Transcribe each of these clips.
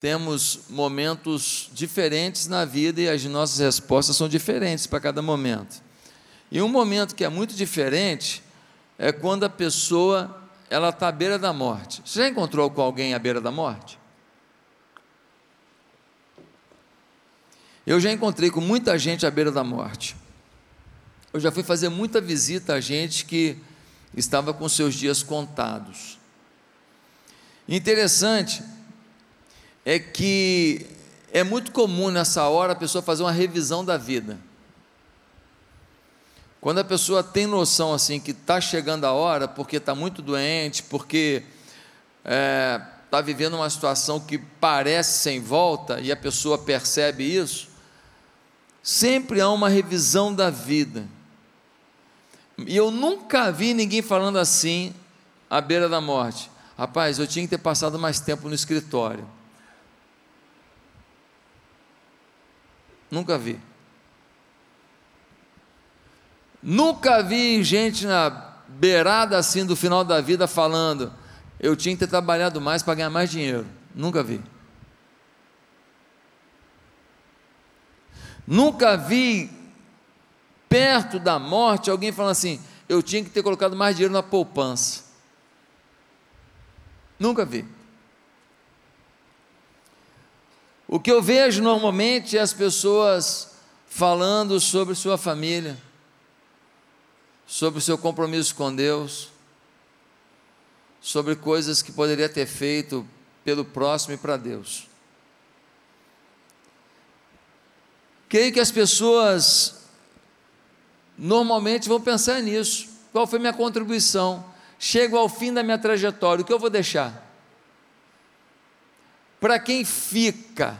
temos momentos diferentes na vida e as nossas respostas são diferentes para cada momento. E um momento que é muito diferente é quando a pessoa ela está à beira da morte. Você já encontrou com alguém à beira da morte? Eu já encontrei com muita gente à beira da morte. Eu já fui fazer muita visita a gente que estava com seus dias contados. Interessante é que é muito comum nessa hora a pessoa fazer uma revisão da vida. Quando a pessoa tem noção assim que está chegando a hora, porque está muito doente, porque está é, tá vivendo uma situação que parece sem volta e a pessoa percebe isso, sempre há uma revisão da vida. E eu nunca vi ninguém falando assim à beira da morte. Rapaz, eu tinha que ter passado mais tempo no escritório. Nunca vi. Nunca vi gente na beirada assim do final da vida falando: eu tinha que ter trabalhado mais para ganhar mais dinheiro. Nunca vi. Nunca vi perto da morte alguém falando assim: eu tinha que ter colocado mais dinheiro na poupança. Nunca vi. O que eu vejo normalmente é as pessoas falando sobre sua família sobre o seu compromisso com Deus, sobre coisas que poderia ter feito pelo próximo e para Deus. Creio que as pessoas normalmente vão pensar nisso. Qual foi minha contribuição? Chego ao fim da minha trajetória, o que eu vou deixar? Para quem fica,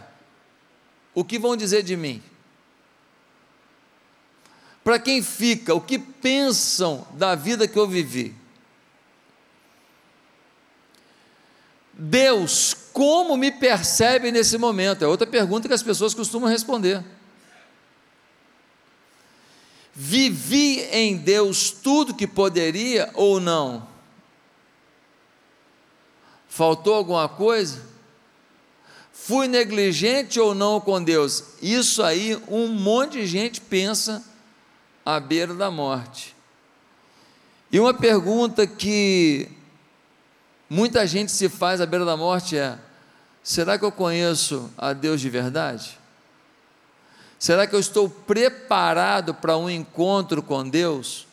o que vão dizer de mim? Para quem fica, o que pensam da vida que eu vivi? Deus, como me percebe nesse momento? É outra pergunta que as pessoas costumam responder. Vivi em Deus tudo que poderia ou não? Faltou alguma coisa? Fui negligente ou não com Deus? Isso aí um monte de gente pensa à beira da morte. E uma pergunta que muita gente se faz à beira da morte é: será que eu conheço a Deus de verdade? Será que eu estou preparado para um encontro com Deus?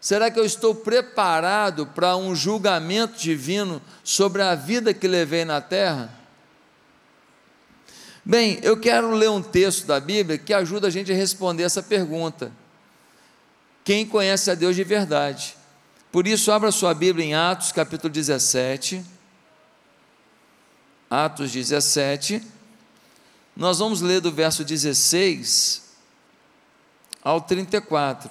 Será que eu estou preparado para um julgamento divino sobre a vida que levei na terra? Bem, eu quero ler um texto da Bíblia que ajuda a gente a responder essa pergunta quem conhece a Deus de verdade. Por isso, abra sua Bíblia em Atos capítulo 17. Atos 17. Nós vamos ler do verso 16 ao 34.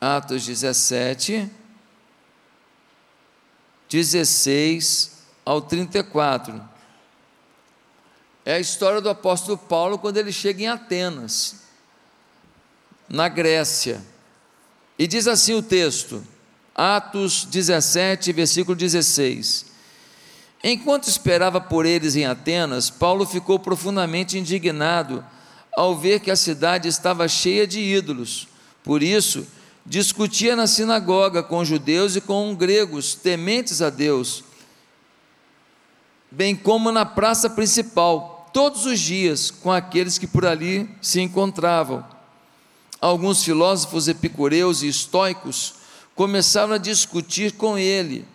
Atos 17, 16 ao 34. É a história do apóstolo Paulo quando ele chega em Atenas na Grécia. E diz assim o texto, Atos 17, versículo 16. Enquanto esperava por eles em Atenas, Paulo ficou profundamente indignado ao ver que a cidade estava cheia de ídolos. Por isso, discutia na sinagoga com judeus e com gregos tementes a Deus, bem como na praça principal, todos os dias, com aqueles que por ali se encontravam alguns filósofos epicureus e estoicos começaram a discutir com ele.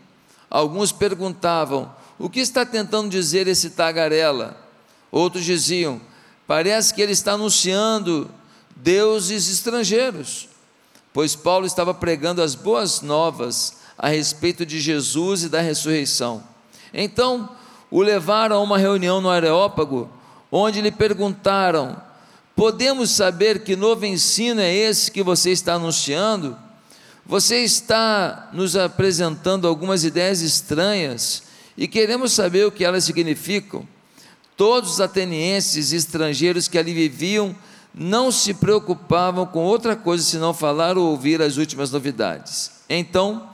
Alguns perguntavam: o que está tentando dizer esse tagarela? Outros diziam: parece que ele está anunciando deuses estrangeiros, pois Paulo estava pregando as boas novas a respeito de Jesus e da ressurreição. Então o levaram a uma reunião no Areópago, onde lhe perguntaram Podemos saber que novo ensino é esse que você está anunciando? Você está nos apresentando algumas ideias estranhas e queremos saber o que elas significam. Todos os atenienses e estrangeiros que ali viviam não se preocupavam com outra coisa senão falar ou ouvir as últimas novidades. Então,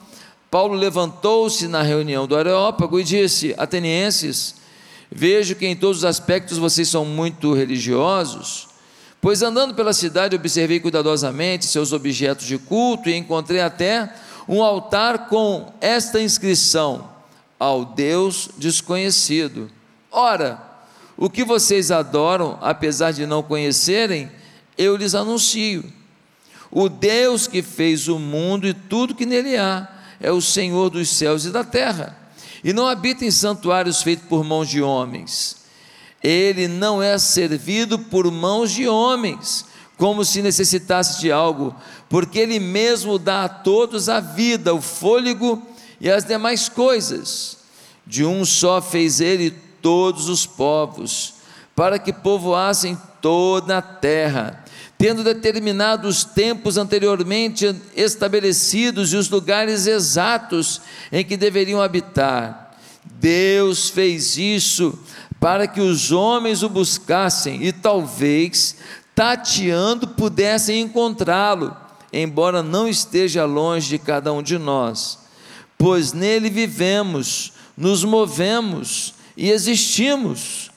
Paulo levantou-se na reunião do Areópago e disse: Atenienses, vejo que em todos os aspectos vocês são muito religiosos, pois andando pela cidade observei cuidadosamente seus objetos de culto e encontrei até um altar com esta inscrição: Ao Deus desconhecido. Ora, o que vocês adoram, apesar de não conhecerem, eu lhes anuncio. O Deus que fez o mundo e tudo que nele há é o Senhor dos céus e da terra, e não habita em santuários feitos por mãos de homens. Ele não é servido por mãos de homens, como se necessitasse de algo, porque Ele mesmo dá a todos a vida, o fôlego e as demais coisas. De um só fez Ele todos os povos, para que povoassem toda a terra tendo determinado os tempos anteriormente estabelecidos e os lugares exatos em que deveriam habitar. Deus fez isso para que os homens o buscassem e talvez, tateando, pudessem encontrá-lo, embora não esteja longe de cada um de nós, pois nele vivemos, nos movemos e existimos.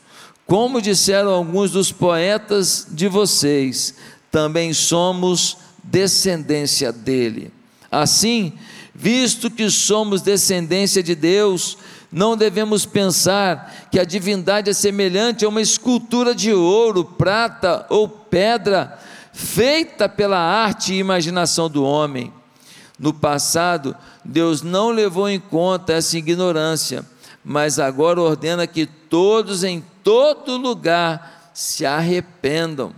Como disseram alguns dos poetas de vocês, também somos descendência dele. Assim, visto que somos descendência de Deus, não devemos pensar que a divindade é semelhante a uma escultura de ouro, prata ou pedra, feita pela arte e imaginação do homem. No passado, Deus não levou em conta essa ignorância, mas agora ordena que todos em todo lugar se arrependam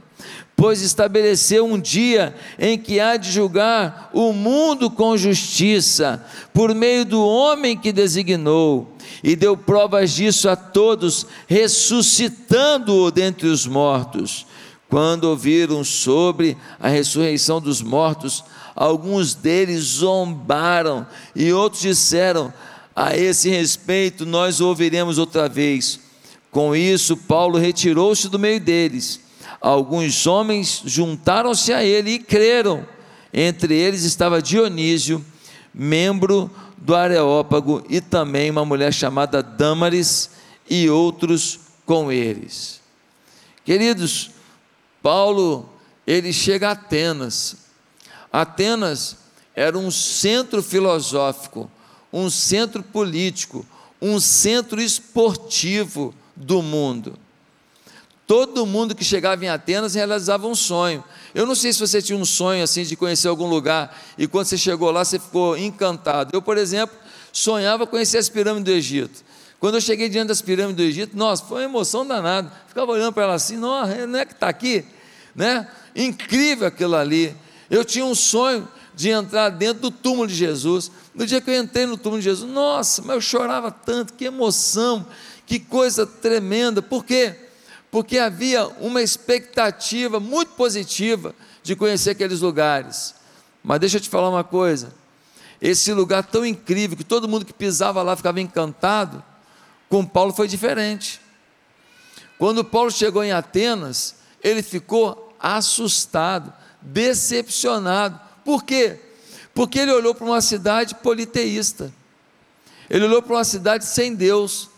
pois estabeleceu um dia em que há de julgar o mundo com justiça, por meio do homem que designou, e deu provas disso a todos, ressuscitando-o dentre os mortos. Quando ouviram sobre a ressurreição dos mortos, alguns deles zombaram, e outros disseram: A esse respeito nós ouviremos outra vez. Com isso, Paulo retirou-se do meio deles alguns homens juntaram-se a ele e creram. Entre eles estava Dionísio, membro do Areópago, e também uma mulher chamada Dâmaris, e outros com eles. Queridos, Paulo, ele chega a Atenas. Atenas era um centro filosófico, um centro político, um centro esportivo do mundo. Todo mundo que chegava em Atenas realizava um sonho. Eu não sei se você tinha um sonho assim de conhecer algum lugar e quando você chegou lá você ficou encantado. Eu, por exemplo, sonhava conhecer as pirâmides do Egito. Quando eu cheguei diante das pirâmides do Egito, nossa, foi uma emoção danada. Ficava olhando para ela assim, não, não é que está aqui, né? Incrível aquilo ali. Eu tinha um sonho de entrar dentro do túmulo de Jesus. No dia que eu entrei no túmulo de Jesus, nossa, mas eu chorava tanto, que emoção, que coisa tremenda. Por quê? porque havia uma expectativa muito positiva de conhecer aqueles lugares. Mas deixa eu te falar uma coisa: esse lugar tão incrível, que todo mundo que pisava lá ficava encantado, com Paulo foi diferente. Quando Paulo chegou em Atenas, ele ficou assustado, decepcionado. Por quê? Porque ele olhou para uma cidade politeísta, ele olhou para uma cidade sem Deus,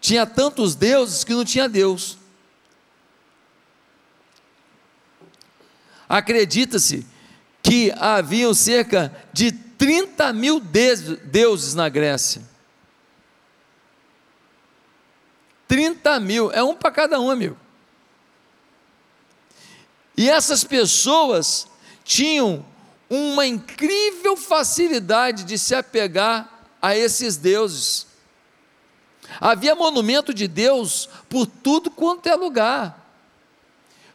tinha tantos deuses que não tinha Deus. Acredita-se que haviam cerca de 30 mil deuses na Grécia. 30 mil, é um para cada um, amigo. E essas pessoas tinham uma incrível facilidade de se apegar a esses deuses. Havia monumento de Deus por tudo quanto é lugar.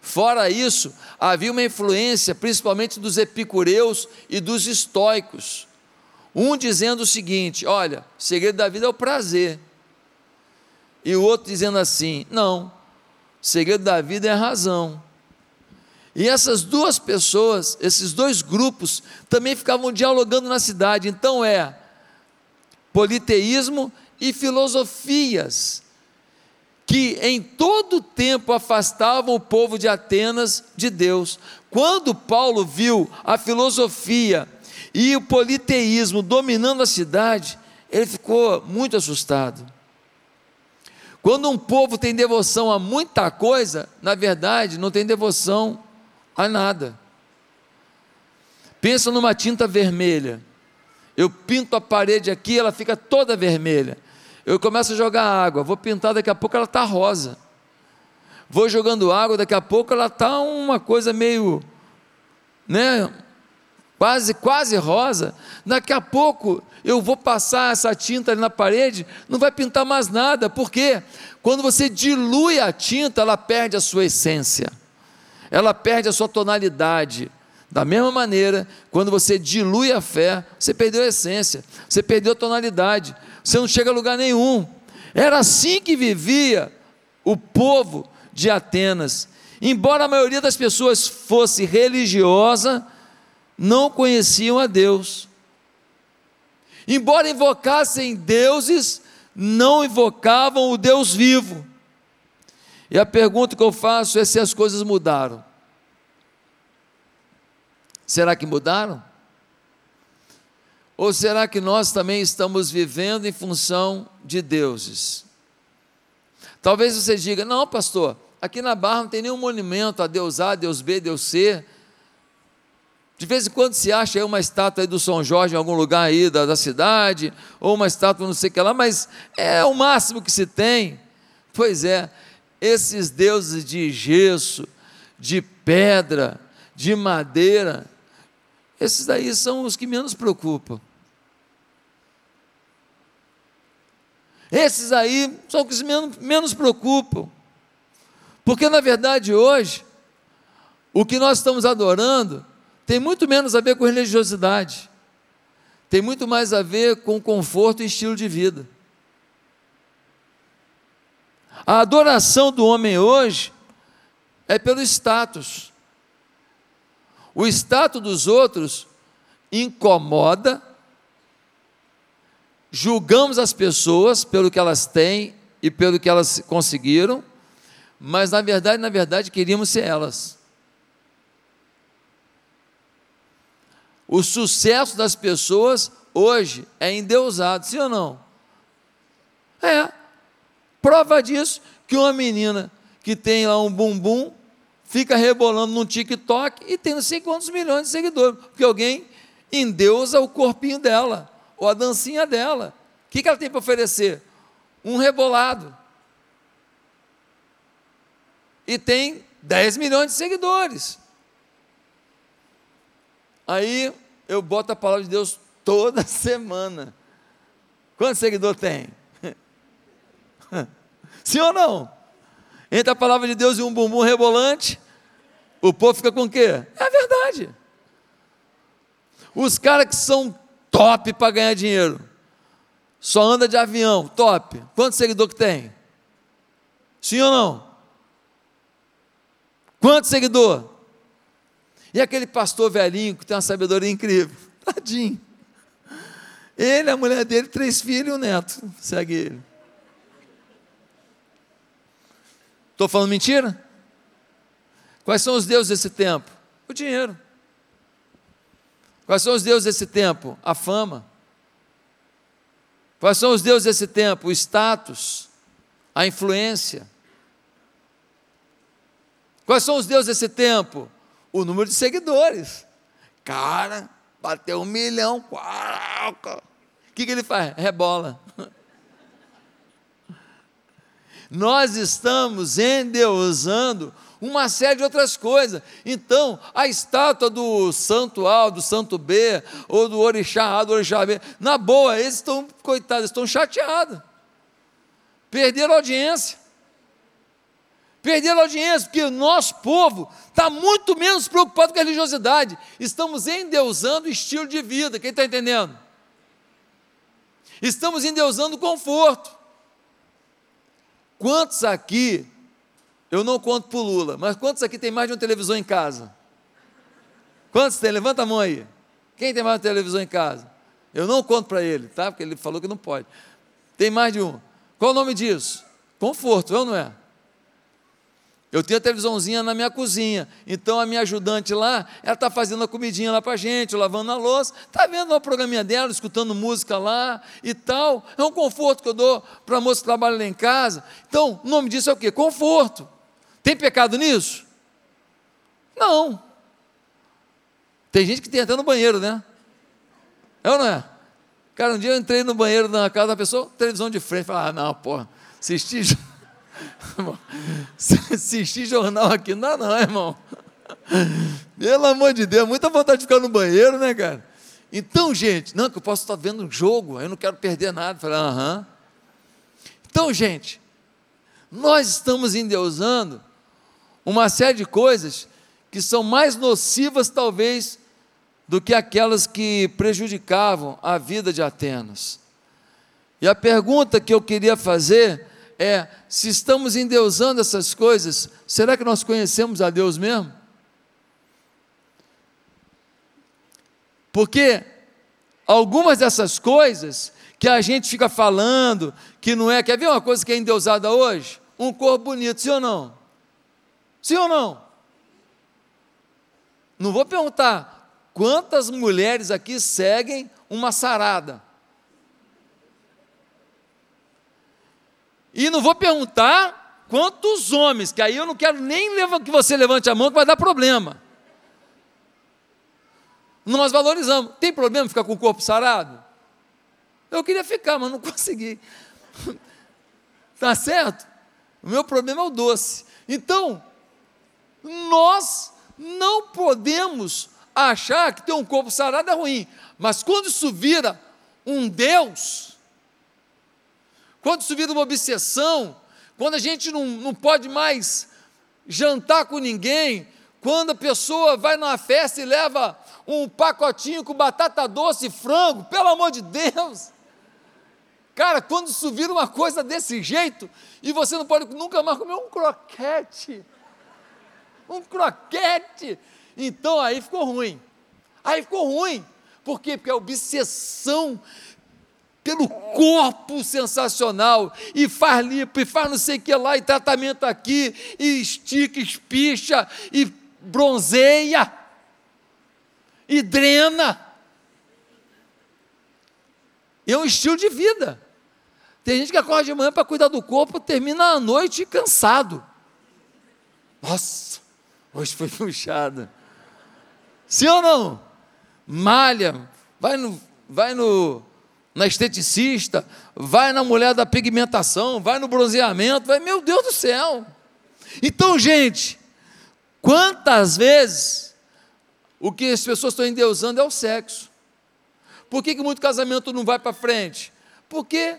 Fora isso, havia uma influência principalmente dos epicureus e dos estoicos. Um dizendo o seguinte: olha, o segredo da vida é o prazer. E o outro dizendo assim: não, o segredo da vida é a razão. E essas duas pessoas, esses dois grupos, também ficavam dialogando na cidade. Então é politeísmo e filosofias que em todo tempo afastavam o povo de Atenas de Deus. Quando Paulo viu a filosofia e o politeísmo dominando a cidade, ele ficou muito assustado. Quando um povo tem devoção a muita coisa, na verdade, não tem devoção a nada. Pensa numa tinta vermelha. Eu pinto a parede aqui, ela fica toda vermelha. Eu começo a jogar água, vou pintar, daqui a pouco ela está rosa. Vou jogando água, daqui a pouco ela está uma coisa meio, né, quase, quase rosa. Daqui a pouco eu vou passar essa tinta ali na parede, não vai pintar mais nada, porque quando você dilui a tinta, ela perde a sua essência, ela perde a sua tonalidade. Da mesma maneira, quando você dilui a fé, você perdeu a essência, você perdeu a tonalidade, você não chega a lugar nenhum. Era assim que vivia o povo de Atenas. Embora a maioria das pessoas fosse religiosa, não conheciam a Deus. Embora invocassem deuses, não invocavam o Deus vivo. E a pergunta que eu faço é se as coisas mudaram. Será que mudaram? Ou será que nós também estamos vivendo em função de deuses? Talvez você diga: não, pastor, aqui na Barra não tem nenhum monumento a Deus A, Deus B, Deus C. De vez em quando se acha aí uma estátua aí do São Jorge em algum lugar aí da, da cidade, ou uma estátua não sei o que lá, mas é o máximo que se tem. Pois é, esses deuses de gesso, de pedra, de madeira, esses daí são os que menos preocupam. Esses aí são os que menos, menos preocupam. Porque na verdade hoje, o que nós estamos adorando tem muito menos a ver com religiosidade, tem muito mais a ver com conforto e estilo de vida. A adoração do homem hoje é pelo status. O status dos outros incomoda, julgamos as pessoas pelo que elas têm e pelo que elas conseguiram, mas na verdade, na verdade, queríamos ser elas. O sucesso das pessoas hoje é endeusado, sim ou não? É. Prova disso que uma menina que tem lá um bumbum fica rebolando num TikTok e tem não sei quantos milhões de seguidores, porque alguém endeusa o corpinho dela, ou a dancinha dela. O que, que ela tem para oferecer? Um rebolado. E tem 10 milhões de seguidores. Aí eu boto a palavra de Deus toda semana. Quantos seguidores tem? Sim ou não? Entre a palavra de Deus e um bumbum rebolante, o povo fica com o quê? É a verdade. Os caras que são top para ganhar dinheiro, só anda de avião, top. Quantos seguidores que tem? Sim ou não? Quantos seguidores? E aquele pastor velhinho que tem uma sabedoria incrível, tadinho. Ele, a mulher dele, três filhos e um neto, segue ele. Estou falando mentira? Quais são os deuses desse tempo? O dinheiro. Quais são os deuses desse tempo? A fama. Quais são os deuses desse tempo? O status, a influência. Quais são os deuses desse tempo? o número de seguidores. Cara, bateu um milhão. O que, que ele faz? Rebola. Nós estamos endeusando uma série de outras coisas. Então, a estátua do santo A, do santo B, ou do orixá A, do orixá B, na boa, eles estão, coitados, estão chateados. Perderam a audiência. Perderam a audiência, porque o nosso povo está muito menos preocupado com a religiosidade. Estamos endeusando o estilo de vida, quem está entendendo? Estamos endeusando o conforto. Quantos aqui, eu não conto para Lula, mas quantos aqui tem mais de uma televisão em casa? Quantos tem? Levanta a mão aí. Quem tem mais de televisão em casa? Eu não conto para ele, tá? Porque ele falou que não pode. Tem mais de um. Qual o nome disso? Conforto, é ou não é? Eu tenho a televisãozinha na minha cozinha, então a minha ajudante lá, ela está fazendo a comidinha lá para gente, lavando a louça, está vendo o programinha dela, escutando música lá e tal. É um conforto que eu dou para a moça que trabalha lá em casa. Então, o nome disso é o quê? Conforto. Tem pecado nisso? Não. Tem gente que tem até no banheiro, né? É ou não é? Cara, um dia eu entrei no banheiro na casa da pessoa, televisão de frente, falei, ah, não, porra, assistir, assistir jornal aqui, não dá não, irmão. Pelo amor de Deus, muita vontade de ficar no banheiro, né, cara? Então, gente, não, que eu posso estar vendo um jogo, eu não quero perder nada. Falei, aham. Então, gente, nós estamos endeusando uma série de coisas que são mais nocivas, talvez, do que aquelas que prejudicavam a vida de Atenas. E a pergunta que eu queria fazer é: se estamos endeusando essas coisas, será que nós conhecemos a Deus mesmo? Porque algumas dessas coisas que a gente fica falando, que não é, quer ver uma coisa que é endeusada hoje? Um corpo bonito, sim ou não? Sim ou não? Não vou perguntar Quantas mulheres aqui seguem uma sarada? E não vou perguntar quantos homens, que aí eu não quero nem que você levante a mão, que vai dar problema. Nós valorizamos. Tem problema ficar com o corpo sarado? Eu queria ficar, mas não consegui. Tá certo? O meu problema é o doce. Então, nós não podemos achar que ter um corpo sarado é ruim, mas quando isso vira um Deus, quando isso vira uma obsessão, quando a gente não, não pode mais jantar com ninguém, quando a pessoa vai numa festa e leva um pacotinho com batata doce e frango, pelo amor de Deus. Cara, quando isso vira uma coisa desse jeito, e você não pode nunca mais comer um croquete, um croquete, então aí ficou ruim. Aí ficou ruim. Por quê? Porque a obsessão pelo corpo sensacional, e faz lipo, e faz não sei o que lá, e tratamento aqui, e estica, espicha, e bronzeia, e drena. É um estilo de vida. Tem gente que acorda de manhã para cuidar do corpo, termina a noite cansado. Nossa, hoje foi puxado. Sim ou não? Malha, vai no, vai no na esteticista, vai na mulher da pigmentação, vai no bronzeamento, vai, meu Deus do céu. Então, gente, quantas vezes o que as pessoas estão endeusando é o sexo? Por que, que muito casamento não vai para frente? Porque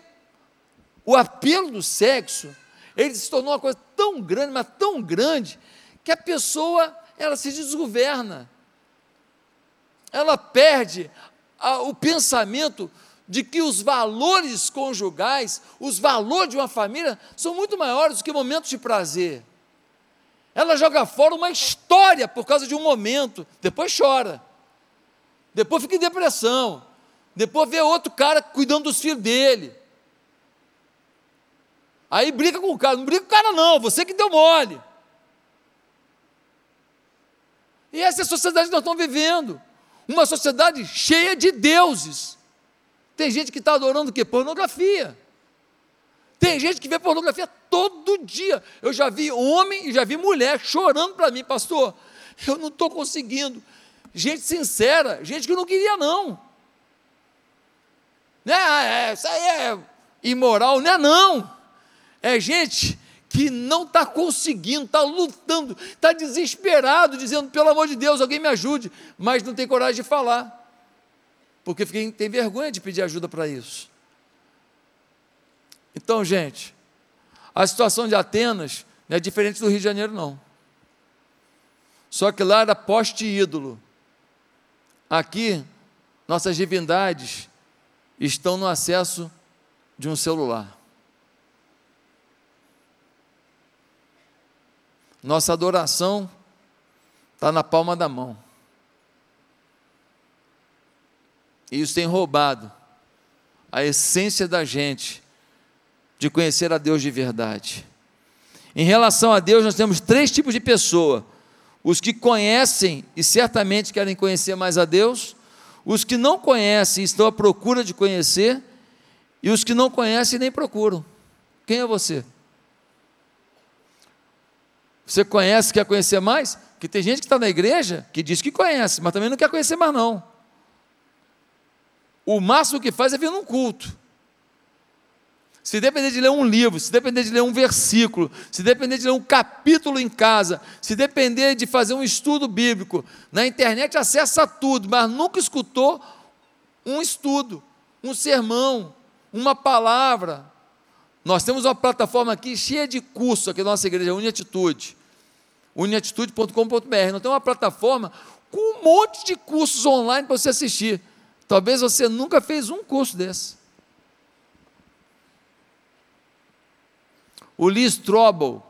o apelo do sexo, ele se tornou uma coisa tão grande, mas tão grande, que a pessoa, ela se desgoverna ela perde a, o pensamento de que os valores conjugais, os valores de uma família, são muito maiores do que momentos de prazer. Ela joga fora uma história por causa de um momento, depois chora, depois fica em depressão, depois vê outro cara cuidando dos filhos dele. Aí briga com o cara, não briga com o cara, não, você que deu mole. E essa é a sociedade que nós estamos vivendo uma sociedade cheia de deuses. Tem gente que está adorando o quê? Pornografia. Tem gente que vê pornografia todo dia. Eu já vi homem e já vi mulher chorando para mim, pastor. Eu não estou conseguindo. Gente sincera, gente que não queria, não. Né? É, isso aí é imoral, não é não. É gente que não está conseguindo, está lutando, está desesperado, dizendo: pelo amor de Deus, alguém me ajude, mas não tem coragem de falar, porque tem vergonha de pedir ajuda para isso. Então, gente, a situação de Atenas não é diferente do Rio de Janeiro, não. Só que lá era poste ídolo. Aqui, nossas divindades estão no acesso de um celular. Nossa adoração está na palma da mão. E isso tem roubado a essência da gente de conhecer a Deus de verdade. Em relação a Deus, nós temos três tipos de pessoa: os que conhecem e certamente querem conhecer mais a Deus, os que não conhecem e estão à procura de conhecer, e os que não conhecem nem procuram. Quem é você? Você conhece, quer conhecer mais? Que tem gente que está na igreja que diz que conhece, mas também não quer conhecer mais não. O máximo que faz é vir num culto. Se depender de ler um livro, se depender de ler um versículo, se depender de ler um capítulo em casa, se depender de fazer um estudo bíblico, na internet acessa tudo, mas nunca escutou um estudo, um sermão, uma palavra. Nós temos uma plataforma aqui cheia de cursos aqui na nossa igreja, Uniatitude. Uniatitude.com.br. Nós temos uma plataforma com um monte de cursos online para você assistir. Talvez você nunca fez um curso desse. O Lee Strobel,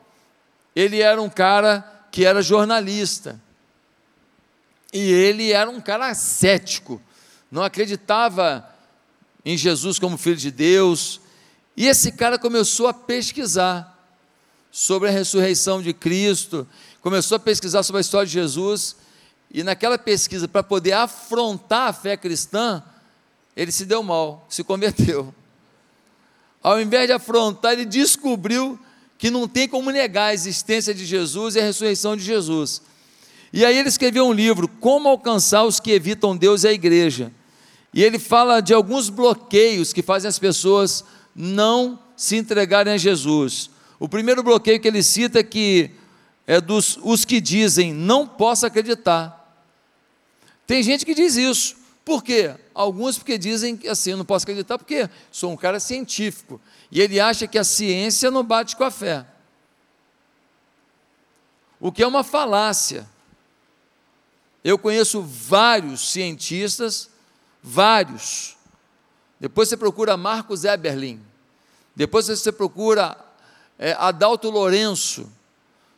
ele era um cara que era jornalista. E ele era um cara cético, não acreditava em Jesus como filho de Deus. E esse cara começou a pesquisar sobre a ressurreição de Cristo, começou a pesquisar sobre a história de Jesus, e naquela pesquisa, para poder afrontar a fé cristã, ele se deu mal, se converteu ao invés de afrontar, ele descobriu que não tem como negar a existência de Jesus e a ressurreição de Jesus. E aí ele escreveu um livro, Como Alcançar os que Evitam Deus e a Igreja. E ele fala de alguns bloqueios que fazem as pessoas não se entregarem a Jesus. O primeiro bloqueio que ele cita é que é dos os que dizem não posso acreditar. Tem gente que diz isso. Por quê? Alguns porque dizem que assim, eu não posso acreditar porque sou um cara científico. E ele acha que a ciência não bate com a fé. O que é uma falácia. Eu conheço vários cientistas, vários. Depois você procura Marcos Eberlin. Depois você procura é, Adalto Lourenço.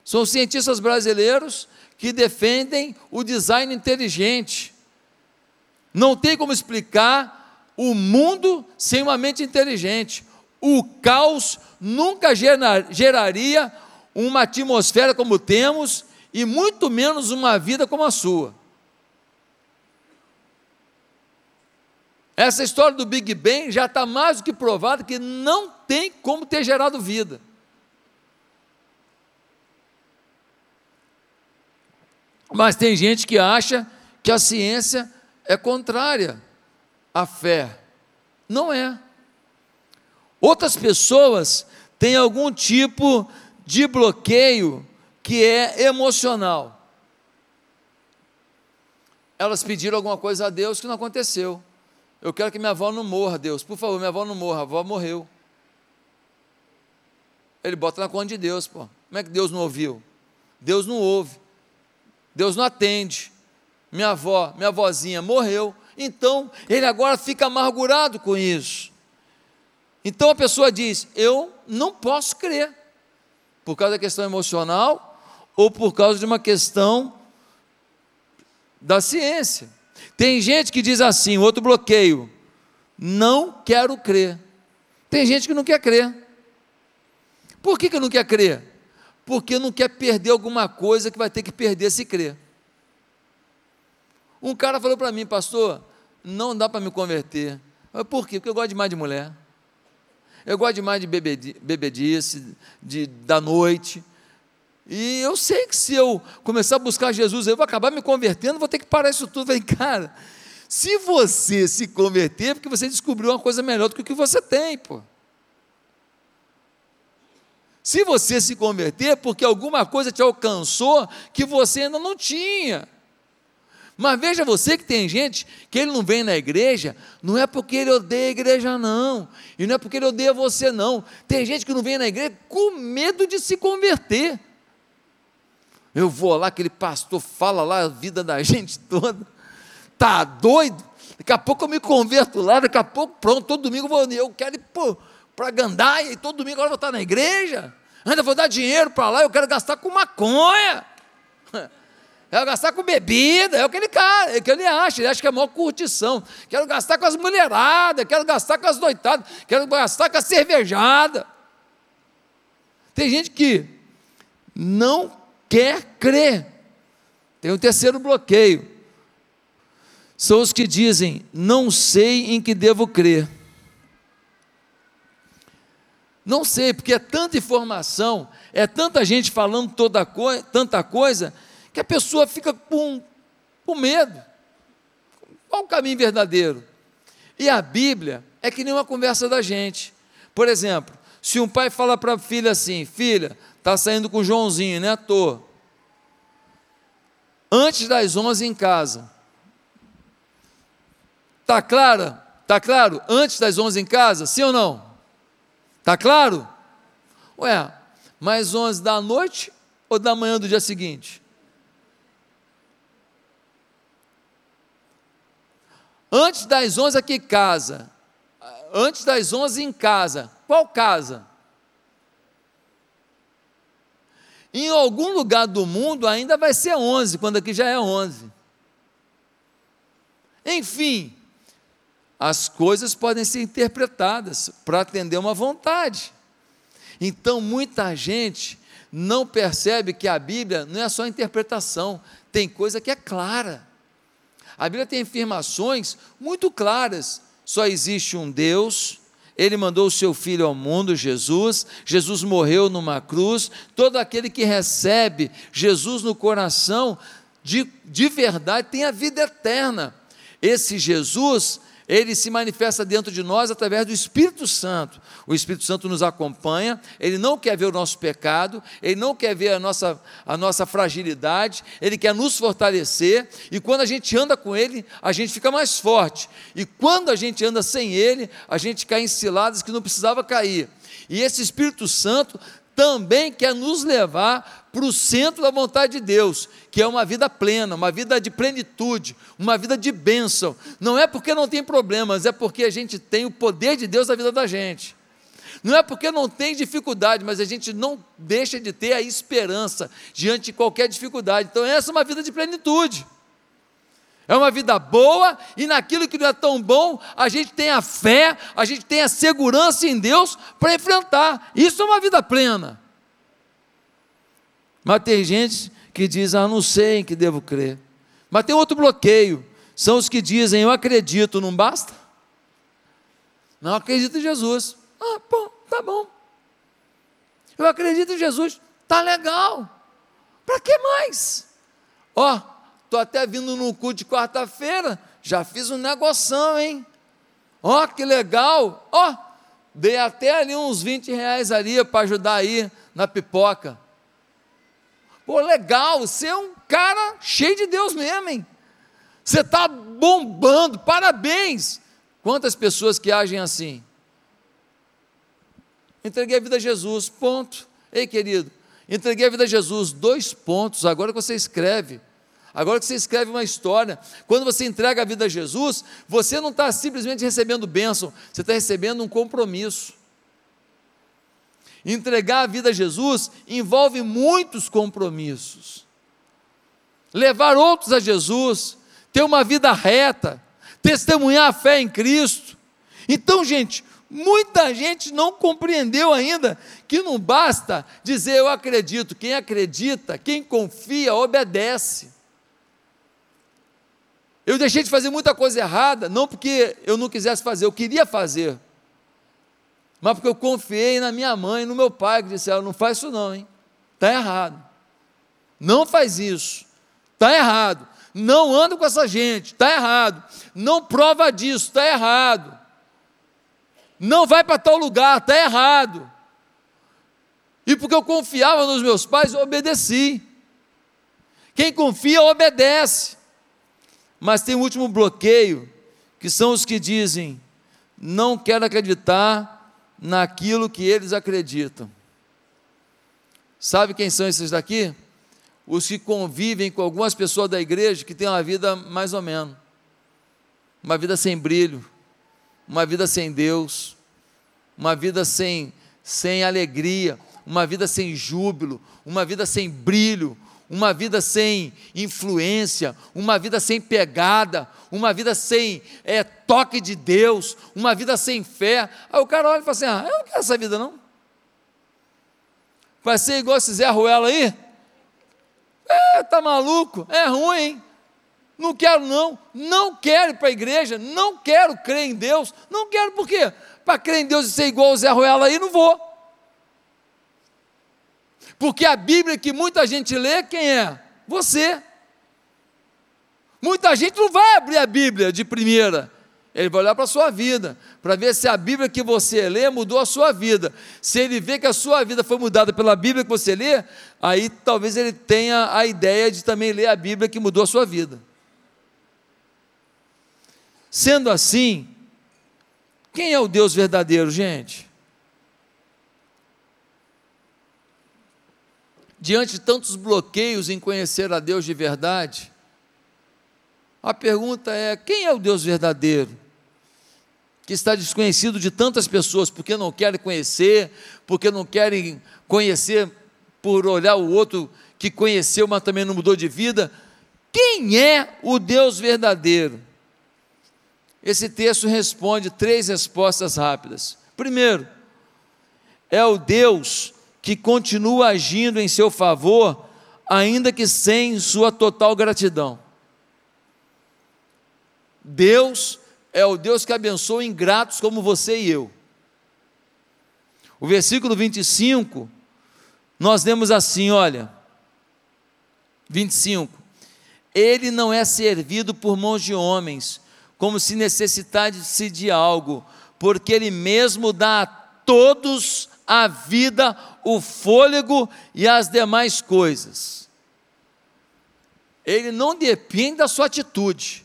São cientistas brasileiros que defendem o design inteligente não tem como explicar o mundo sem uma mente inteligente. O caos nunca geraria uma atmosfera como temos e muito menos uma vida como a sua. Essa história do Big Bang já está mais do que provada que não tem como ter gerado vida. Mas tem gente que acha que a ciência é contrária à fé. Não é. Outras pessoas têm algum tipo de bloqueio que é emocional. Elas pediram alguma coisa a Deus que não aconteceu. Eu quero que minha avó não morra, Deus. Por favor, minha avó não morra. A avó morreu. Ele bota na conta de Deus, pô. Como é que Deus não ouviu? Deus não ouve. Deus não atende minha avó, minha avózinha morreu, então ele agora fica amargurado com isso. Então a pessoa diz: Eu não posso crer, por causa da questão emocional ou por causa de uma questão da ciência. Tem gente que diz assim, outro bloqueio: Não quero crer. Tem gente que não quer crer. Por que, que não quer crer? Porque não quer perder alguma coisa que vai ter que perder se crer. Um cara falou para mim, pastor, não dá para me converter. Eu, Por quê? Porque eu gosto demais de mulher. Eu gosto demais de bebedice, de, da noite. E eu sei que se eu começar a buscar Jesus, eu vou acabar me convertendo, vou ter que parar isso tudo. Falei, cara, se você se converter, é porque você descobriu uma coisa melhor do que o que você tem, pô. Se você se converter, é porque alguma coisa te alcançou que você ainda não tinha. Mas veja você que tem gente que ele não vem na igreja, não é porque ele odeia a igreja, não. E não é porque ele odeia você, não. Tem gente que não vem na igreja com medo de se converter. Eu vou lá, aquele pastor fala lá a vida da gente toda. Tá doido? Daqui a pouco eu me converto lá, daqui a pouco, pronto, todo domingo eu, vou, eu quero ir para Gandaia, e todo domingo agora vou estar na igreja. Ainda vou dar dinheiro para lá, eu quero gastar com maconha. Quero gastar com bebida, é o que ele, é o que ele acha, ele acha que é maior curtição. Quero gastar com as mulheradas, quero gastar com as noitadas, quero gastar com a cervejada. Tem gente que não quer crer. Tem um terceiro bloqueio. São os que dizem: não sei em que devo crer. Não sei, porque é tanta informação, é tanta gente falando toda coi tanta coisa, que a pessoa fica com, com medo. Qual o caminho verdadeiro? E a Bíblia é que nem uma conversa da gente. Por exemplo, se um pai fala para a filha assim: Filha, está saindo com o Joãozinho, né? Tô. Antes das 11 em casa. Tá claro? Tá claro? Antes das 11 em casa? Sim ou não? Tá claro? Ué, mais 11 da noite ou da manhã do dia seguinte? Antes das 11 aqui casa. Antes das 11 em casa. Qual casa? Em algum lugar do mundo ainda vai ser 11, quando aqui já é 11. Enfim, as coisas podem ser interpretadas para atender uma vontade. Então, muita gente não percebe que a Bíblia não é só interpretação, tem coisa que é clara. A Bíblia tem afirmações muito claras. Só existe um Deus, ele mandou o seu filho ao mundo, Jesus. Jesus morreu numa cruz. Todo aquele que recebe Jesus no coração, de, de verdade, tem a vida eterna. Esse Jesus ele se manifesta dentro de nós através do Espírito Santo. O Espírito Santo nos acompanha, ele não quer ver o nosso pecado, ele não quer ver a nossa, a nossa fragilidade, ele quer nos fortalecer, e quando a gente anda com ele, a gente fica mais forte. E quando a gente anda sem ele, a gente cai em ciladas que não precisava cair. E esse Espírito Santo também quer nos levar para o centro da vontade de Deus, que é uma vida plena, uma vida de plenitude, uma vida de bênção. Não é porque não tem problemas, é porque a gente tem o poder de Deus na vida da gente. Não é porque não tem dificuldade, mas a gente não deixa de ter a esperança diante de qualquer dificuldade. Então, essa é uma vida de plenitude. É uma vida boa e naquilo que não é tão bom, a gente tem a fé, a gente tem a segurança em Deus para enfrentar. Isso é uma vida plena. Mas tem gente que diz, ah, não sei em que devo crer. Mas tem outro bloqueio, são os que dizem, eu acredito, não basta? Não acredito em Jesus. Ah, bom, tá bom. Eu acredito em Jesus, tá legal. Para que mais? Ó, Estou até vindo no culto de quarta-feira, já fiz um negoção, hein? Ó, oh, que legal! Ó, oh, dei até ali uns 20 reais ali para ajudar aí na pipoca. Pô, legal, você é um cara cheio de Deus mesmo, hein? Você está bombando, parabéns! Quantas pessoas que agem assim? Entreguei a vida a Jesus, ponto. Ei, querido, entreguei a vida a Jesus, dois pontos. Agora que você escreve, Agora que você escreve uma história, quando você entrega a vida a Jesus, você não está simplesmente recebendo bênção, você está recebendo um compromisso. Entregar a vida a Jesus envolve muitos compromissos. Levar outros a Jesus, ter uma vida reta, testemunhar a fé em Cristo. Então, gente, muita gente não compreendeu ainda que não basta dizer eu acredito. Quem acredita, quem confia, obedece. Eu deixei de fazer muita coisa errada, não porque eu não quisesse fazer, eu queria fazer. Mas porque eu confiei na minha mãe no meu pai, que disseram: não faz isso não, hein? Está errado. Não faz isso. Está errado. Não anda com essa gente. Está errado. Não prova disso. Está errado. Não vai para tal lugar. Está errado. E porque eu confiava nos meus pais, eu obedeci. Quem confia, obedece. Mas tem um último bloqueio, que são os que dizem: não quero acreditar naquilo que eles acreditam. Sabe quem são esses daqui? Os que convivem com algumas pessoas da igreja que têm uma vida mais ou menos, uma vida sem brilho, uma vida sem Deus, uma vida sem, sem alegria, uma vida sem júbilo, uma vida sem brilho, uma vida sem influência, uma vida sem pegada, uma vida sem é, toque de Deus, uma vida sem fé. Aí o cara olha e fala assim: ah, eu não quero essa vida não. Vai ser igual esse Zé Ruela aí? É, tá maluco? É ruim, hein? Não quero não, não quero ir para a igreja, não quero crer em Deus, não quero por quê? Para crer em Deus e ser igual o Zé Ruela aí, não vou. Porque a Bíblia que muita gente lê, quem é? Você. Muita gente não vai abrir a Bíblia de primeira, ele vai olhar para a sua vida, para ver se a Bíblia que você lê mudou a sua vida. Se ele vê que a sua vida foi mudada pela Bíblia que você lê, aí talvez ele tenha a ideia de também ler a Bíblia que mudou a sua vida. Sendo assim, quem é o Deus verdadeiro, gente? Diante de tantos bloqueios em conhecer a Deus de verdade, a pergunta é: quem é o Deus verdadeiro? Que está desconhecido de tantas pessoas porque não querem conhecer, porque não querem conhecer por olhar o outro que conheceu, mas também não mudou de vida. Quem é o Deus verdadeiro? Esse texto responde três respostas rápidas. Primeiro, é o Deus que continua agindo em seu favor, ainda que sem sua total gratidão. Deus é o Deus que abençoa ingratos como você e eu. O versículo 25, nós lemos assim: olha, 25: Ele não é servido por mãos de homens, como se necessitasse de algo, porque Ele mesmo dá a todos a vida, o fôlego e as demais coisas. Ele não depende da sua atitude,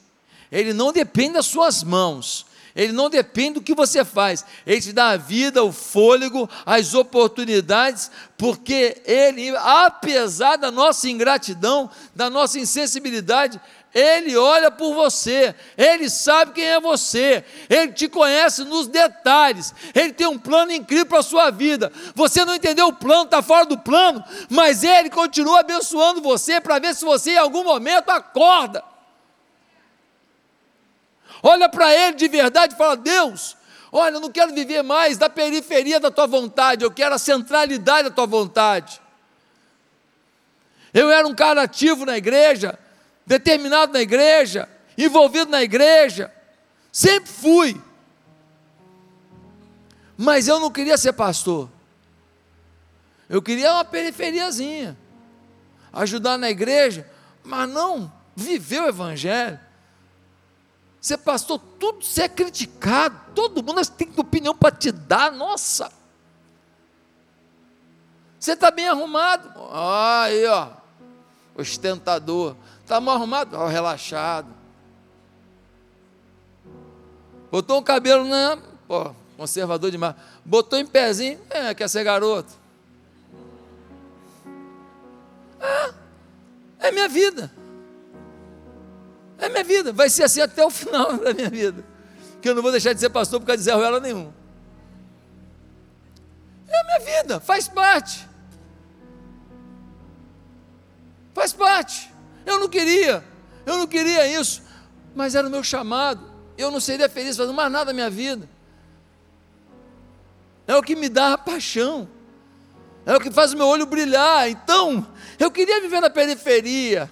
ele não depende das suas mãos, ele não depende do que você faz, ele te dá a vida, o fôlego, as oportunidades, porque ele, apesar da nossa ingratidão, da nossa insensibilidade, ele olha por você, Ele sabe quem é você, Ele te conhece nos detalhes, Ele tem um plano incrível para a sua vida. Você não entendeu o plano, está fora do plano, mas Ele continua abençoando você para ver se você em algum momento acorda. Olha para Ele de verdade e fala: Deus, olha, eu não quero viver mais da periferia da tua vontade, eu quero a centralidade da tua vontade. Eu era um cara ativo na igreja, determinado na igreja, envolvido na igreja, sempre fui. Mas eu não queria ser pastor. Eu queria uma periferiazinha, ajudar na igreja, mas não viver o evangelho. Ser pastor, tudo ser criticado, todo mundo tem opinião para te dar, nossa. Você está bem arrumado, aí ó, ostentador. Está mal arrumado? Oh, relaxado. Botou um cabelo na. Pô, conservador demais. Botou em pezinho. É, quer ser garoto. É, é minha vida. É minha vida. Vai ser assim até o final da minha vida. Que eu não vou deixar de ser pastor por causa de Zé Ruela nenhum. É minha vida, faz parte. Faz parte. Eu não queria, eu não queria isso, mas era o meu chamado. Eu não seria feliz fazendo mais nada na minha vida. É o que me dá a paixão, é o que faz o meu olho brilhar. Então, eu queria viver na periferia,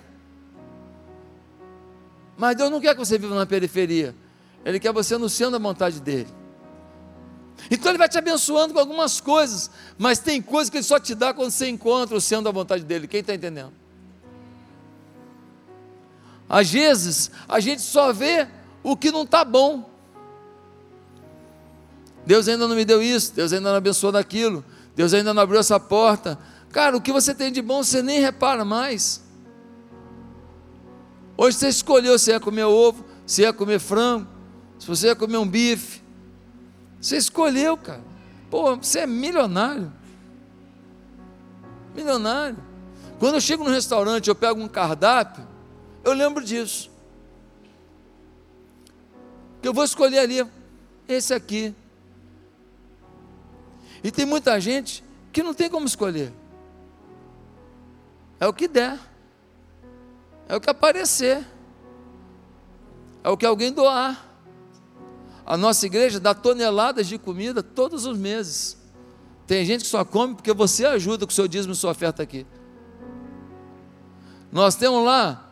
mas Deus não quer que você viva na periferia, Ele quer você centro da vontade dEle. Então Ele vai te abençoando com algumas coisas, mas tem coisas que Ele só te dá quando você encontra o centro da vontade dEle. Quem está entendendo? Às vezes, a gente só vê o que não está bom. Deus ainda não me deu isso, Deus ainda não abençoou daquilo, Deus ainda não abriu essa porta. Cara, o que você tem de bom você nem repara mais. Hoje você escolheu se ia comer ovo, se ia comer frango, se você ia comer um bife. Você escolheu, cara. Pô, você é milionário. Milionário. Quando eu chego no restaurante, eu pego um cardápio, eu lembro disso. Que eu vou escolher ali, esse aqui. E tem muita gente que não tem como escolher. É o que der. É o que aparecer. É o que alguém doar. A nossa igreja dá toneladas de comida todos os meses. Tem gente que só come porque você ajuda com o seu dízimo e sua oferta aqui. Nós temos lá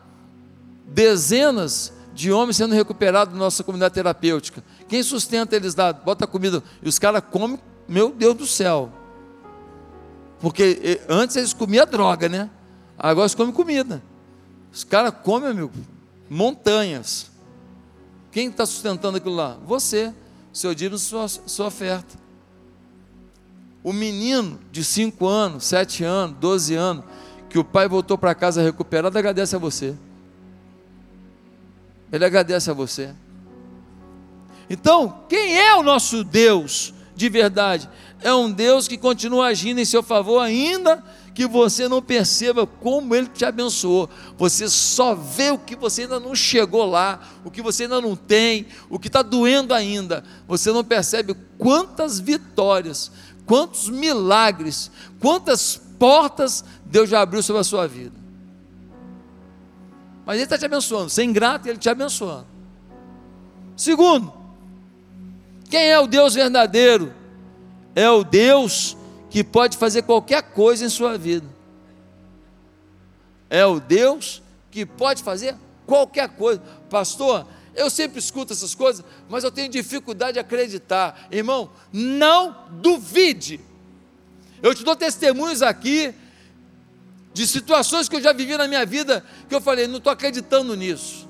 dezenas de homens sendo recuperados na nossa comunidade terapêutica. Quem sustenta eles lá? Bota comida. E os caras comem, meu Deus do céu. Porque antes eles comiam droga, né? Agora eles comem comida. Os caras comem, amigo, montanhas. Quem está sustentando aquilo lá? Você, seu dízimo, sua, sua oferta. O menino de 5 anos, 7 anos, 12 anos, que o pai voltou para casa recuperado, agradece a você. Ele agradece a você. Então, quem é o nosso Deus de verdade? É um Deus que continua agindo em seu favor, ainda que você não perceba como Ele te abençoou. Você só vê o que você ainda não chegou lá, o que você ainda não tem, o que está doendo ainda. Você não percebe quantas vitórias, quantos milagres, quantas portas Deus já abriu sobre a sua vida. Mas Ele está te abençoando. Sem grato, Ele te abençoando. Segundo, quem é o Deus verdadeiro? É o Deus que pode fazer qualquer coisa em sua vida. É o Deus que pode fazer qualquer coisa. Pastor, eu sempre escuto essas coisas, mas eu tenho dificuldade de acreditar. Irmão, não duvide. Eu te dou testemunhos aqui de situações que eu já vivi na minha vida que eu falei, não estou acreditando nisso.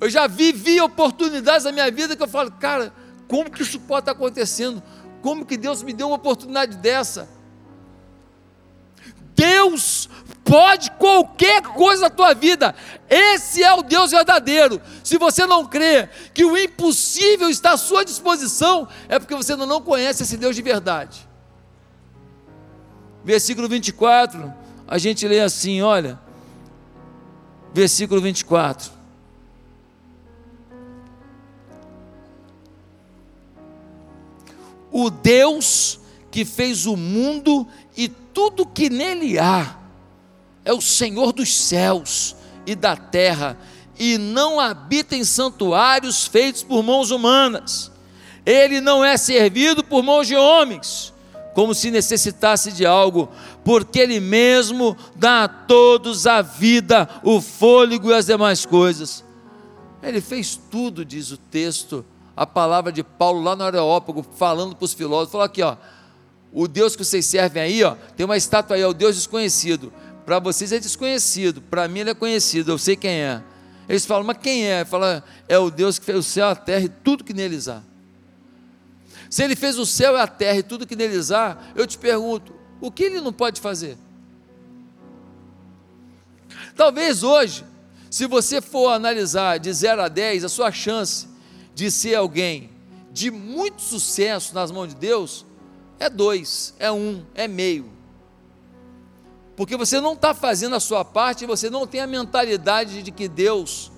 Eu já vivi oportunidades na minha vida que eu falo, cara, como que isso pode estar acontecendo? Como que Deus me deu uma oportunidade dessa? Deus pode qualquer coisa na tua vida. Esse é o Deus verdadeiro. Se você não crê que o impossível está à sua disposição, é porque você não conhece esse Deus de verdade. Versículo 24, a gente lê assim, olha. Versículo 24. o Deus que fez o mundo e tudo que nele há, é o Senhor dos céus e da terra, e não habita em santuários feitos por mãos humanas. Ele não é servido por mãos de homens, como se necessitasse de algo, porque Ele mesmo dá a todos a vida, o fôlego e as demais coisas. Ele fez tudo, diz o texto a palavra de Paulo lá no Areópago, falando para os filósofos, falou aqui, ó, o Deus que vocês servem aí, ó, tem uma estátua aí, é o Deus desconhecido. Para vocês é desconhecido, para mim ele é conhecido, eu sei quem é. Eles falam, mas quem é? Fala, é o Deus que fez o céu, a terra e tudo que neles há. Se ele fez o céu e a terra e tudo que neles há, eu te pergunto, o que ele não pode fazer? Talvez hoje, se você for analisar de 0 a 10, a sua chance de ser alguém de muito sucesso nas mãos de Deus, é dois, é um, é meio. Porque você não está fazendo a sua parte e você não tem a mentalidade de que Deus,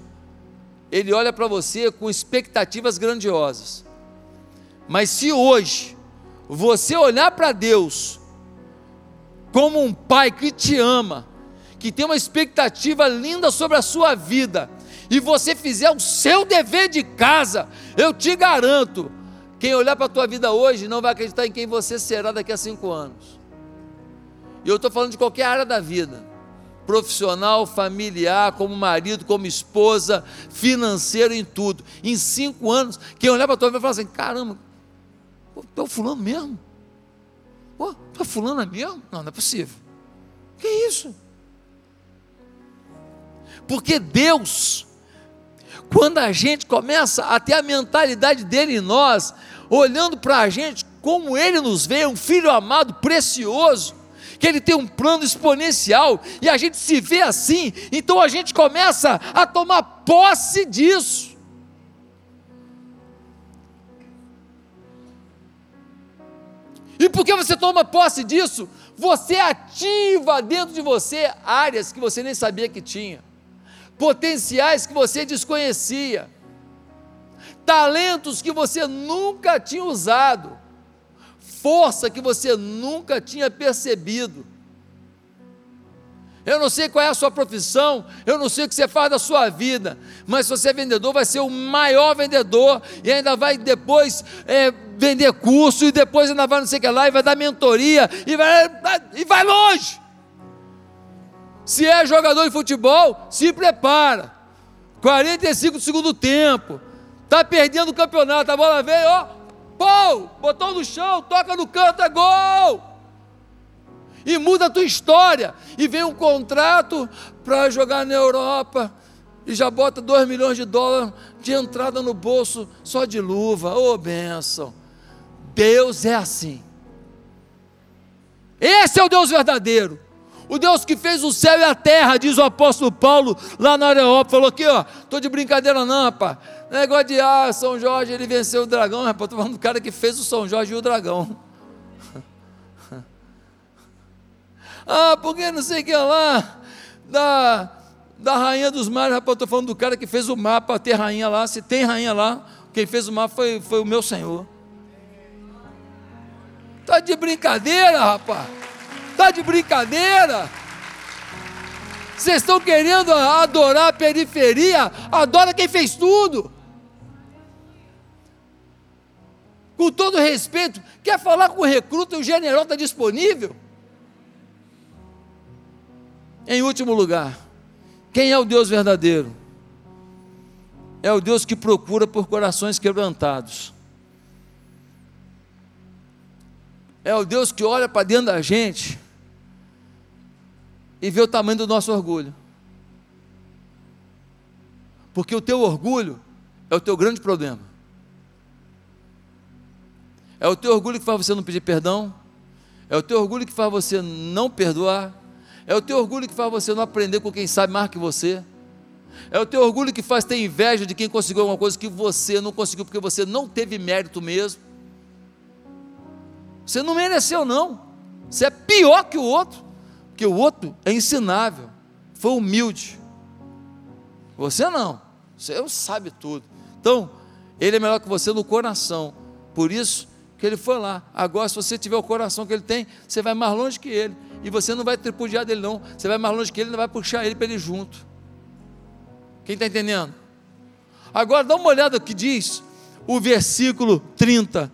Ele olha para você com expectativas grandiosas. Mas se hoje você olhar para Deus como um pai que te ama, que tem uma expectativa linda sobre a sua vida, e você fizer o seu dever de casa, eu te garanto, quem olhar para a tua vida hoje não vai acreditar em quem você será daqui a cinco anos. E eu estou falando de qualquer área da vida, profissional, familiar, como marido, como esposa, financeiro, em tudo. Em cinco anos, quem olhar para a tua vida vai falar assim: caramba, é o fulano mesmo? Pô, é fulano mesmo? Não, não é possível. Que isso? Porque Deus quando a gente começa a ter a mentalidade dele em nós, olhando para a gente como ele nos vê, um filho amado, precioso, que ele tem um plano exponencial, e a gente se vê assim, então a gente começa a tomar posse disso. E porque você toma posse disso, você ativa dentro de você áreas que você nem sabia que tinha potenciais que você desconhecia, talentos que você nunca tinha usado, força que você nunca tinha percebido. Eu não sei qual é a sua profissão, eu não sei o que você faz da sua vida, mas se você é vendedor, vai ser o maior vendedor e ainda vai depois é, vender curso e depois ainda vai não sei o que lá e vai dar mentoria e vai, e vai longe. Se é jogador de futebol, se prepara. 45 do segundo tempo. Está perdendo o campeonato, a bola veio, ó, pô, botou no chão, toca no canto, é gol! E muda a tua história. E vem um contrato para jogar na Europa. E já bota 2 milhões de dólares de entrada no bolso só de luva. Ô oh, bênção. Deus é assim. Esse é o Deus verdadeiro. O Deus que fez o céu e a terra, diz o apóstolo Paulo lá na Areópago, falou aqui, ó, tô de brincadeira não, rapaz. Negócio de, ah, São Jorge, ele venceu o dragão, rapaz, estou falando do cara que fez o São Jorge e o dragão. ah, porque não sei o que lá, da, da rainha dos mares, rapaz, estou falando do cara que fez o mapa, ter rainha lá, se tem rainha lá, quem fez o mapa foi, foi o meu Senhor. Está de brincadeira, rapaz. Está de brincadeira? Vocês estão querendo adorar a periferia? Adora quem fez tudo. Com todo respeito, quer falar com o recruta e o general está disponível? Em último lugar, quem é o Deus verdadeiro? É o Deus que procura por corações quebrantados. É o Deus que olha para dentro da gente e ver o tamanho do nosso orgulho. Porque o teu orgulho é o teu grande problema. É o teu orgulho que faz você não pedir perdão. É o teu orgulho que faz você não perdoar. É o teu orgulho que faz você não aprender com quem sabe mais que você. É o teu orgulho que faz ter inveja de quem conseguiu alguma coisa que você não conseguiu porque você não teve mérito mesmo. Você não mereceu, não. Você é pior que o outro que o outro é ensinável, foi humilde. Você não, você sabe tudo. Então, ele é melhor que você no coração. Por isso que ele foi lá. Agora, se você tiver o coração que ele tem, você vai mais longe que ele. E você não vai tripudiar dele, não. Você vai mais longe que ele e vai puxar ele para ele junto. Quem está entendendo? Agora dá uma olhada o que diz o versículo 30.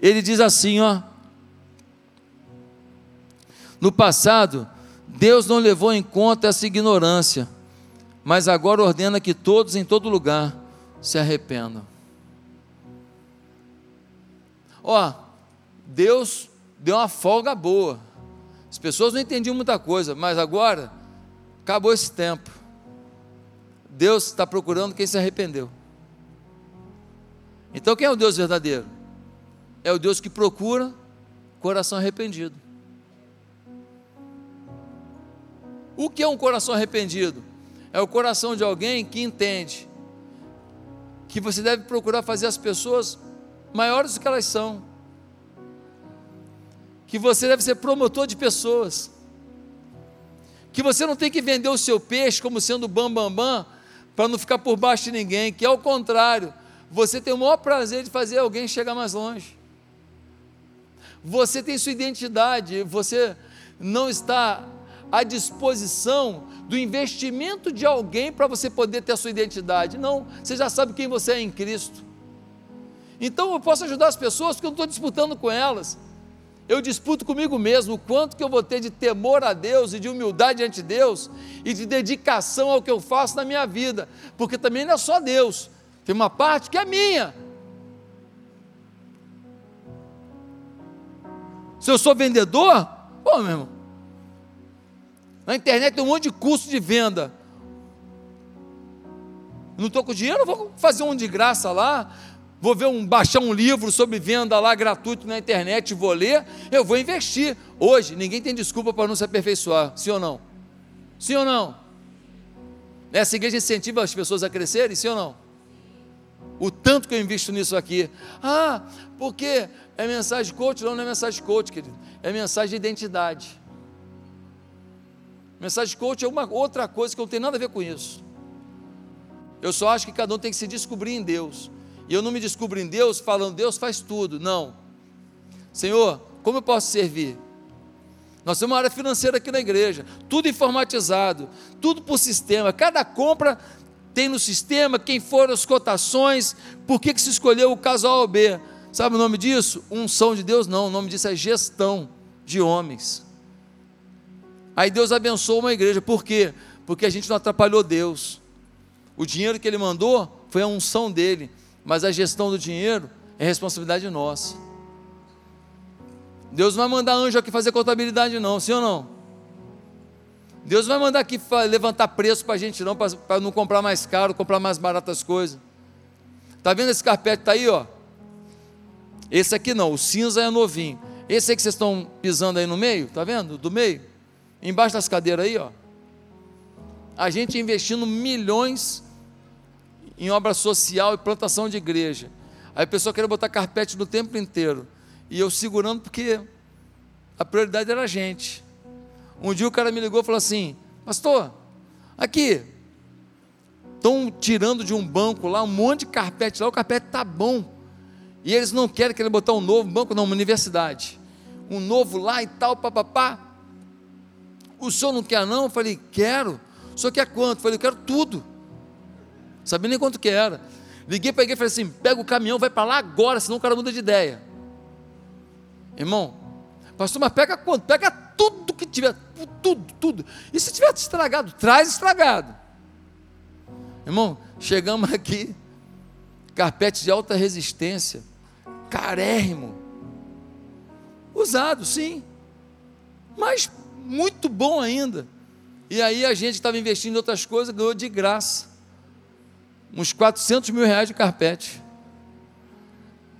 Ele diz assim, ó. No passado, Deus não levou em conta essa ignorância, mas agora ordena que todos em todo lugar se arrependam. Ó, Deus deu uma folga boa. As pessoas não entendiam muita coisa, mas agora acabou esse tempo. Deus está procurando quem se arrependeu. Então, quem é o Deus verdadeiro? É o Deus que procura coração arrependido. O que é um coração arrependido? É o coração de alguém que entende que você deve procurar fazer as pessoas maiores do que elas são. Que você deve ser promotor de pessoas. Que você não tem que vender o seu peixe como sendo bam bam bam para não ficar por baixo de ninguém, que é o contrário. Você tem o maior prazer de fazer alguém chegar mais longe. Você tem sua identidade, você não está à disposição do investimento de alguém para você poder ter a sua identidade. Não, você já sabe quem você é em Cristo. Então eu posso ajudar as pessoas porque eu não estou disputando com elas. Eu disputo comigo mesmo o quanto que eu vou ter de temor a Deus e de humildade diante de Deus e de dedicação ao que eu faço na minha vida, porque também não é só Deus, tem uma parte que é minha. Se eu sou vendedor, pô, meu irmão, na internet tem um monte de curso de venda. Não estou com dinheiro, vou fazer um de graça lá. Vou ver um, baixar um livro sobre venda lá gratuito na internet, vou ler, eu vou investir. Hoje, ninguém tem desculpa para não se aperfeiçoar, sim ou não? Sim ou não? Essa igreja incentiva as pessoas a crescerem, sim ou não? O tanto que eu invisto nisso aqui. Ah, porque é mensagem coach? Não, não é mensagem coach, querido. É mensagem de identidade. Mensagem coach é uma outra coisa que não tem nada a ver com isso. Eu só acho que cada um tem que se descobrir em Deus. E eu não me descubro em Deus falando, Deus faz tudo. Não. Senhor, como eu posso servir? Nós temos uma área financeira aqui na igreja, tudo informatizado, tudo por sistema. Cada compra tem no sistema quem foram as cotações, por que, que se escolheu o caso A ou B. Sabe o nome disso? Unção de Deus? Não, o nome disso é gestão de homens. Aí Deus abençoou uma igreja, por quê? Porque a gente não atrapalhou Deus. O dinheiro que Ele mandou foi a unção dele, mas a gestão do dinheiro é responsabilidade nossa. Deus não vai mandar anjo aqui fazer contabilidade, não, sim ou não? Deus não vai mandar aqui levantar preço para a gente, não, para não comprar mais caro, comprar mais baratas coisas. Está vendo esse carpete? Está aí, ó. Esse aqui não, o cinza é novinho. Esse aí que vocês estão pisando aí no meio, está vendo? Do meio? Embaixo das cadeiras aí, ó. A gente investindo milhões em obra social e plantação de igreja. Aí a pessoa queria botar carpete no tempo inteiro. E eu segurando porque a prioridade era a gente. Um dia o cara me ligou e falou assim: Pastor, aqui, estão tirando de um banco lá um monte de carpete lá, o carpete está bom. E eles não querem querer botar um novo banco, não, uma universidade. Um novo lá e tal, papapá. O senhor não quer, não? Eu falei, quero. O senhor quer quanto? Eu falei, eu quero tudo. Sabia nem quanto que era. Liguei para ele e falei assim: pega o caminhão, vai para lá agora, senão o cara muda de ideia. Irmão, pastor, mas pega quanto? Pega tudo que tiver, tudo, tudo. E se tiver estragado, traz estragado. Irmão, chegamos aqui, carpete de alta resistência, carérrimo, usado, sim, mas muito bom ainda. E aí a gente estava investindo em outras coisas, ganhou de graça, uns 400 mil reais de carpete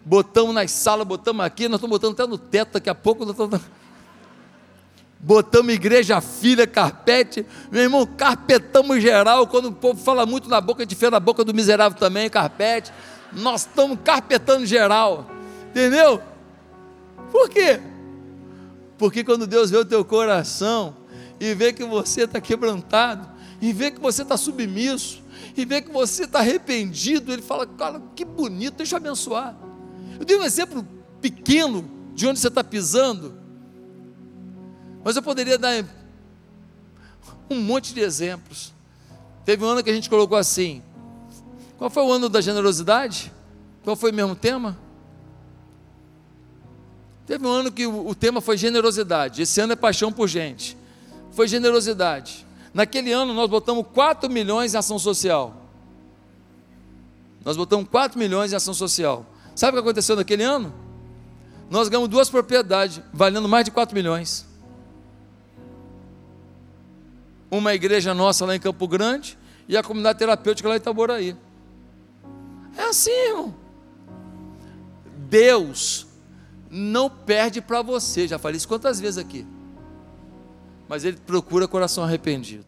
botamos nas salas, botamos aqui, nós estamos botando até no teto, daqui a pouco nós estamos. Botamos igreja, filha, carpete, meu irmão, carpetamos geral. Quando o povo fala muito na boca, gente fez na boca do miserável também, carpete. Nós estamos carpetando geral, entendeu? Por quê? Porque quando Deus vê o teu coração e vê que você está quebrantado, e vê que você está submisso, e vê que você está arrependido, Ele fala: Cara, que bonito, deixa eu abençoar. Eu dei um exemplo pequeno de onde você está pisando, mas eu poderia dar um monte de exemplos. Teve um ano que a gente colocou assim: qual foi o ano da generosidade? Qual foi o mesmo tema? Teve um ano que o, tema foi generosidade. Esse ano é paixão por gente. Foi generosidade. Naquele ano nós botamos 4 milhões em ação social. Nós botamos 4 milhões em ação social. Sabe o que aconteceu naquele ano? Nós ganhamos duas propriedades, valendo mais de 4 milhões. Uma igreja nossa lá em Campo Grande e a comunidade terapêutica lá em Itaboraí. É assim, irmão. Deus não perde para você, já falei isso quantas vezes aqui. Mas Ele procura coração arrependido.